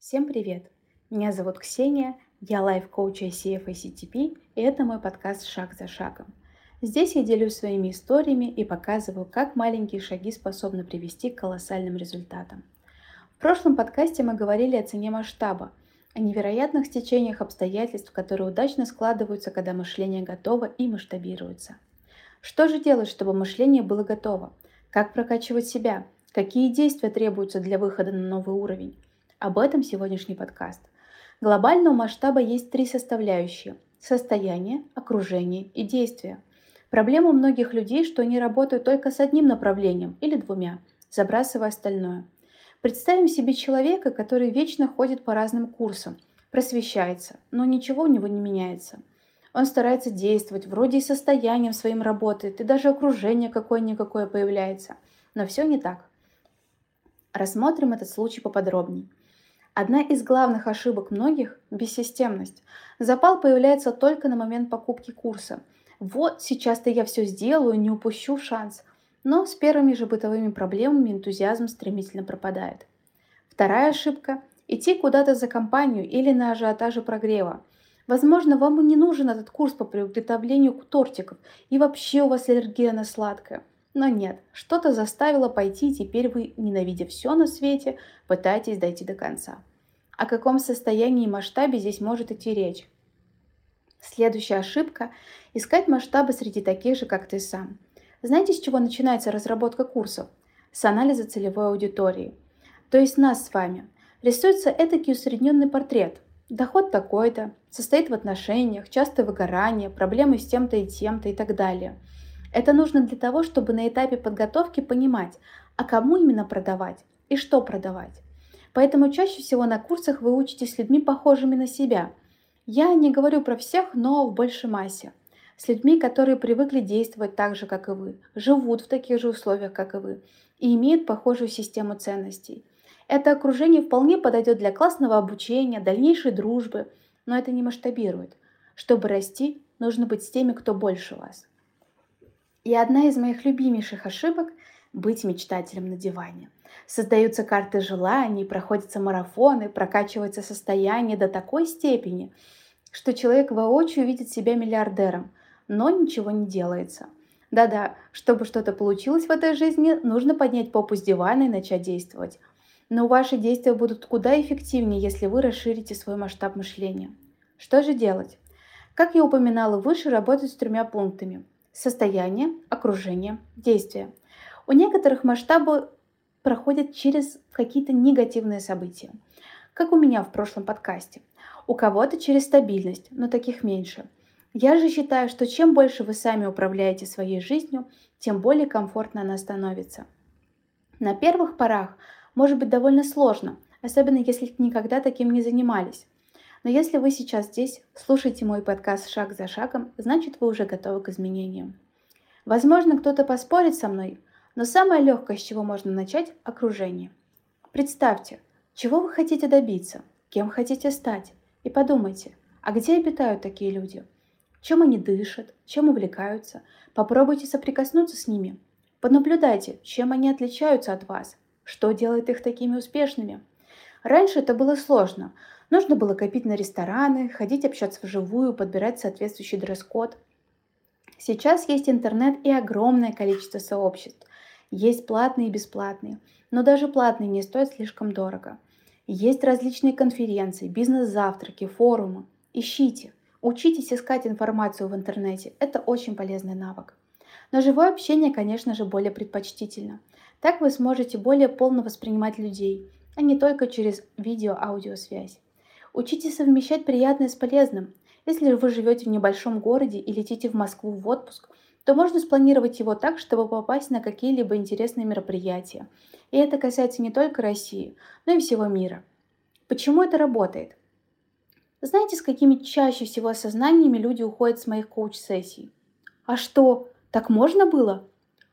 Всем привет! Меня зовут Ксения, я лайф-коуч ICF ICTP, и это мой подкаст «Шаг за шагом». Здесь я делюсь своими историями и показываю, как маленькие шаги способны привести к колоссальным результатам. В прошлом подкасте мы говорили о цене масштаба, о невероятных стечениях обстоятельств, которые удачно складываются, когда мышление готово и масштабируется. Что же делать, чтобы мышление было готово? Как прокачивать себя? Какие действия требуются для выхода на новый уровень? Об этом сегодняшний подкаст. Глобального масштаба есть три составляющие – состояние, окружение и действие. Проблема многих людей, что они работают только с одним направлением или двумя, забрасывая остальное. Представим себе человека, который вечно ходит по разным курсам, просвещается, но ничего у него не меняется – он старается действовать, вроде и состоянием своим работает, и даже окружение какое-никакое появляется. Но все не так. Рассмотрим этот случай поподробнее. Одна из главных ошибок многих – бессистемность. Запал появляется только на момент покупки курса. Вот сейчас-то я все сделаю, не упущу шанс. Но с первыми же бытовыми проблемами энтузиазм стремительно пропадает. Вторая ошибка – идти куда-то за компанию или на ажиотаже прогрева – Возможно, вам и не нужен этот курс по приготовлению тортиков, и вообще у вас аллергия на сладкое. Но нет, что-то заставило пойти, и теперь вы, ненавидя все на свете, пытаетесь дойти до конца. О каком состоянии и масштабе здесь может идти речь? Следующая ошибка – искать масштабы среди таких же, как ты сам. Знаете, с чего начинается разработка курсов? С анализа целевой аудитории. То есть нас с вами. Рисуется этакий усредненный портрет – Доход такой-то, состоит в отношениях, частое выгорание, проблемы с тем-то и тем-то и так далее. Это нужно для того, чтобы на этапе подготовки понимать, а кому именно продавать и что продавать. Поэтому чаще всего на курсах вы учитесь с людьми, похожими на себя. Я не говорю про всех, но в большей массе. С людьми, которые привыкли действовать так же, как и вы, живут в таких же условиях, как и вы, и имеют похожую систему ценностей. Это окружение вполне подойдет для классного обучения, дальнейшей дружбы, но это не масштабирует. Чтобы расти, нужно быть с теми, кто больше вас. И одна из моих любимейших ошибок – быть мечтателем на диване. Создаются карты желаний, проходятся марафоны, прокачивается состояние до такой степени, что человек воочию видит себя миллиардером, но ничего не делается. Да-да, чтобы что-то получилось в этой жизни, нужно поднять попу с дивана и начать действовать но ваши действия будут куда эффективнее, если вы расширите свой масштаб мышления. Что же делать? Как я упоминала выше, работать с тремя пунктами. Состояние, окружение, действие. У некоторых масштабы проходят через какие-то негативные события. Как у меня в прошлом подкасте. У кого-то через стабильность, но таких меньше. Я же считаю, что чем больше вы сами управляете своей жизнью, тем более комфортно она становится. На первых порах может быть довольно сложно, особенно если никогда таким не занимались. Но если вы сейчас здесь, слушаете мой подкаст шаг за шагом, значит вы уже готовы к изменениям. Возможно, кто-то поспорит со мной, но самое легкое, с чего можно начать – окружение. Представьте, чего вы хотите добиться, кем хотите стать, и подумайте, а где обитают такие люди? Чем они дышат, чем увлекаются? Попробуйте соприкоснуться с ними. Понаблюдайте, чем они отличаются от вас, что делает их такими успешными? Раньше это было сложно. Нужно было копить на рестораны, ходить общаться вживую, подбирать соответствующий дресс-код. Сейчас есть интернет и огромное количество сообществ. Есть платные и бесплатные, но даже платные не стоят слишком дорого. Есть различные конференции, бизнес-завтраки, форумы. Ищите, учитесь искать информацию в интернете. Это очень полезный навык. Но живое общение, конечно же, более предпочтительно. Так вы сможете более полно воспринимать людей, а не только через видео-аудиосвязь. Учитесь совмещать приятное с полезным. Если вы живете в небольшом городе и летите в Москву в отпуск, то можно спланировать его так, чтобы попасть на какие-либо интересные мероприятия. И это касается не только России, но и всего мира. Почему это работает? Знаете, с какими чаще всего осознаниями люди уходят с моих коуч-сессий? А что, так можно было?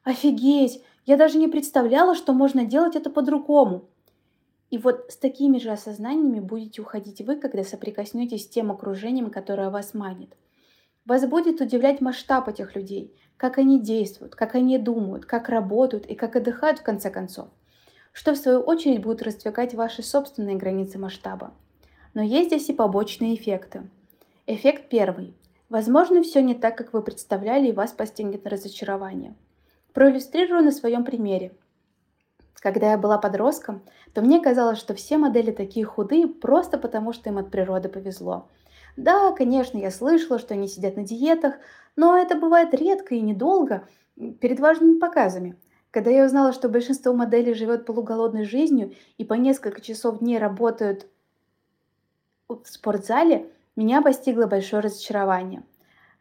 Офигеть! Я даже не представляла, что можно делать это по-другому. И вот с такими же осознаниями будете уходить вы, когда соприкоснетесь с тем окружением, которое вас манит. Вас будет удивлять масштаб этих людей, как они действуют, как они думают, как работают и как отдыхают в конце концов. что в свою очередь будет раздвигать ваши собственные границы масштаба. Но есть здесь и побочные эффекты. Эффект первый. Возможно, все не так, как вы представляли, и вас постигнет разочарование. Проиллюстрирую на своем примере. Когда я была подростком, то мне казалось, что все модели такие худые просто потому, что им от природы повезло. Да, конечно, я слышала, что они сидят на диетах, но это бывает редко и недолго, перед важными показами. Когда я узнала, что большинство моделей живет полуголодной жизнью и по несколько часов в дней работают в спортзале, меня постигло большое разочарование.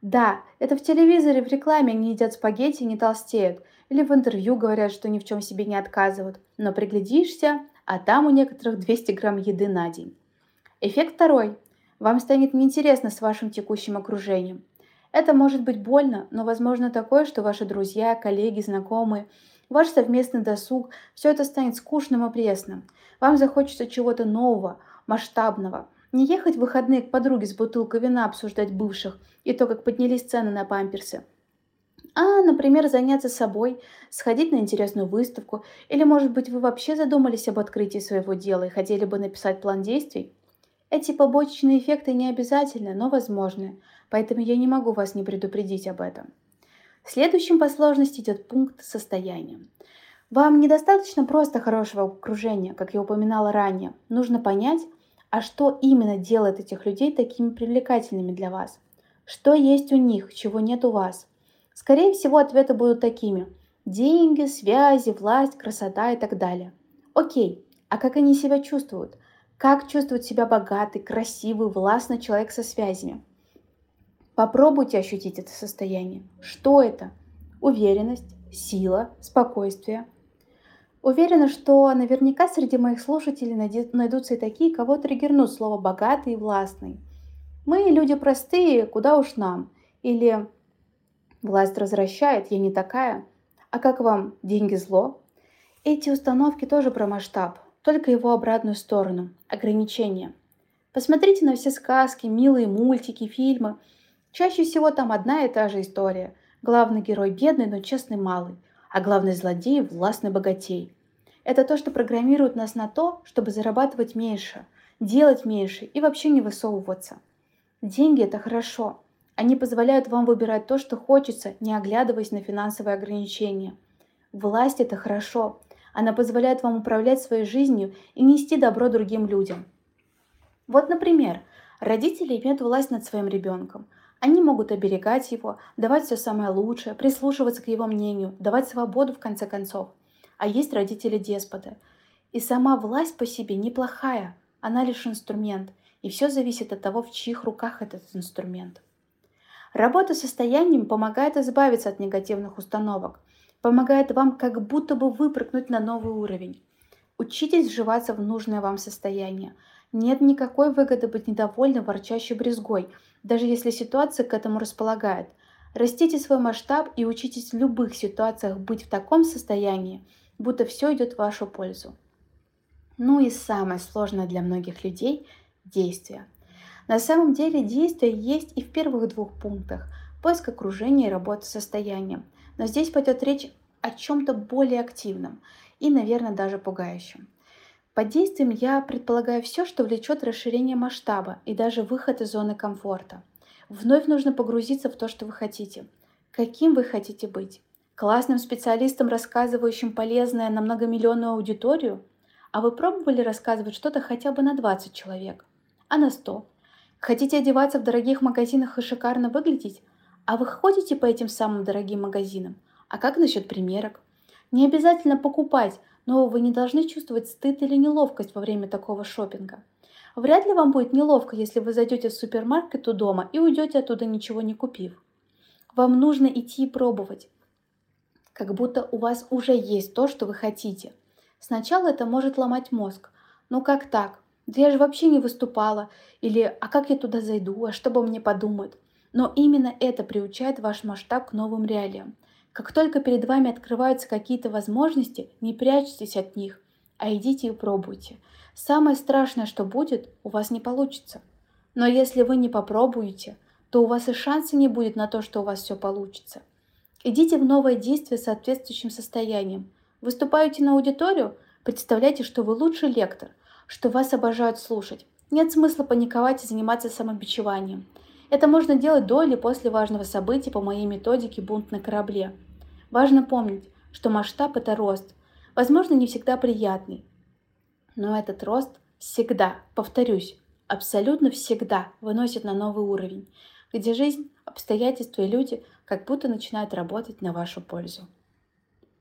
Да, это в телевизоре, в рекламе они едят спагетти и не толстеют, или в интервью говорят, что ни в чем себе не отказывают, но приглядишься, а там у некоторых 200 грамм еды на день. Эффект второй. Вам станет неинтересно с вашим текущим окружением. Это может быть больно, но возможно такое, что ваши друзья, коллеги, знакомые, ваш совместный досуг, все это станет скучным и пресным. Вам захочется чего-то нового, масштабного. Не ехать в выходные к подруге с бутылкой вина обсуждать бывших и то, как поднялись цены на памперсы. А, например, заняться собой, сходить на интересную выставку, или, может быть, вы вообще задумались об открытии своего дела и хотели бы написать план действий? Эти побочные эффекты не обязательны, но возможны, поэтому я не могу вас не предупредить об этом. Следующим по сложности идет пункт состояния. Вам недостаточно просто хорошего окружения, как я упоминала ранее. Нужно понять, а что именно делает этих людей такими привлекательными для вас. Что есть у них, чего нет у вас. Скорее всего, ответы будут такими. Деньги, связи, власть, красота и так далее. Окей, а как они себя чувствуют? Как чувствует себя богатый, красивый, властный человек со связями? Попробуйте ощутить это состояние. Что это? Уверенность, сила, спокойствие. Уверена, что наверняка среди моих слушателей найдутся и такие, кого триггернут слово «богатый» и «властный». Мы люди простые, куда уж нам. Или «власть развращает, я не такая». А как вам деньги зло? Эти установки тоже про масштаб только его обратную сторону – ограничения. Посмотрите на все сказки, милые мультики, фильмы. Чаще всего там одна и та же история. Главный герой бедный, но честный малый, а главный злодей – властный богатей. Это то, что программирует нас на то, чтобы зарабатывать меньше, делать меньше и вообще не высовываться. Деньги – это хорошо. Они позволяют вам выбирать то, что хочется, не оглядываясь на финансовые ограничения. Власть – это хорошо. Она позволяет вам управлять своей жизнью и нести добро другим людям. Вот, например, родители имеют власть над своим ребенком. Они могут оберегать его, давать все самое лучшее, прислушиваться к его мнению, давать свободу в конце концов. А есть родители-деспоты. И сама власть по себе неплохая, она лишь инструмент, и все зависит от того, в чьих руках этот инструмент. Работа состоянием помогает избавиться от негативных установок, помогает вам как будто бы выпрыгнуть на новый уровень. Учитесь вживаться в нужное вам состояние. Нет никакой выгоды быть недовольным, ворчащей брезгой, даже если ситуация к этому располагает. Растите свой масштаб и учитесь в любых ситуациях быть в таком состоянии, будто все идет в вашу пользу. Ну и самое сложное для многих людей – действие. На самом деле действие есть и в первых двух пунктах – поиск окружения и работа с состоянием – но здесь пойдет речь о чем-то более активном и, наверное, даже пугающем. Под действием я предполагаю все, что влечет расширение масштаба и даже выход из зоны комфорта. Вновь нужно погрузиться в то, что вы хотите. Каким вы хотите быть? Классным специалистом, рассказывающим полезное на многомиллионную аудиторию? А вы пробовали рассказывать что-то хотя бы на 20 человек? А на 100? Хотите одеваться в дорогих магазинах и шикарно выглядеть? А вы ходите по этим самым дорогим магазинам? А как насчет примерок? Не обязательно покупать, но вы не должны чувствовать стыд или неловкость во время такого шопинга. Вряд ли вам будет неловко, если вы зайдете в супермаркет у дома и уйдете оттуда ничего не купив. Вам нужно идти и пробовать, как будто у вас уже есть то, что вы хотите. Сначала это может ломать мозг. Ну как так? Да я же вообще не выступала. Или а как я туда зайду? А что обо мне подумают? Но именно это приучает ваш масштаб к новым реалиям. Как только перед вами открываются какие-то возможности, не прячьтесь от них, а идите и пробуйте. Самое страшное, что будет, у вас не получится. Но если вы не попробуете, то у вас и шанса не будет на то, что у вас все получится. Идите в новое действие с соответствующим состоянием. Выступаете на аудиторию? Представляйте, что вы лучший лектор, что вас обожают слушать. Нет смысла паниковать и заниматься самобичеванием. Это можно делать до или после важного события по моей методике «Бунт на корабле». Важно помнить, что масштаб – это рост. Возможно, не всегда приятный. Но этот рост всегда, повторюсь, абсолютно всегда выносит на новый уровень, где жизнь, обстоятельства и люди как будто начинают работать на вашу пользу.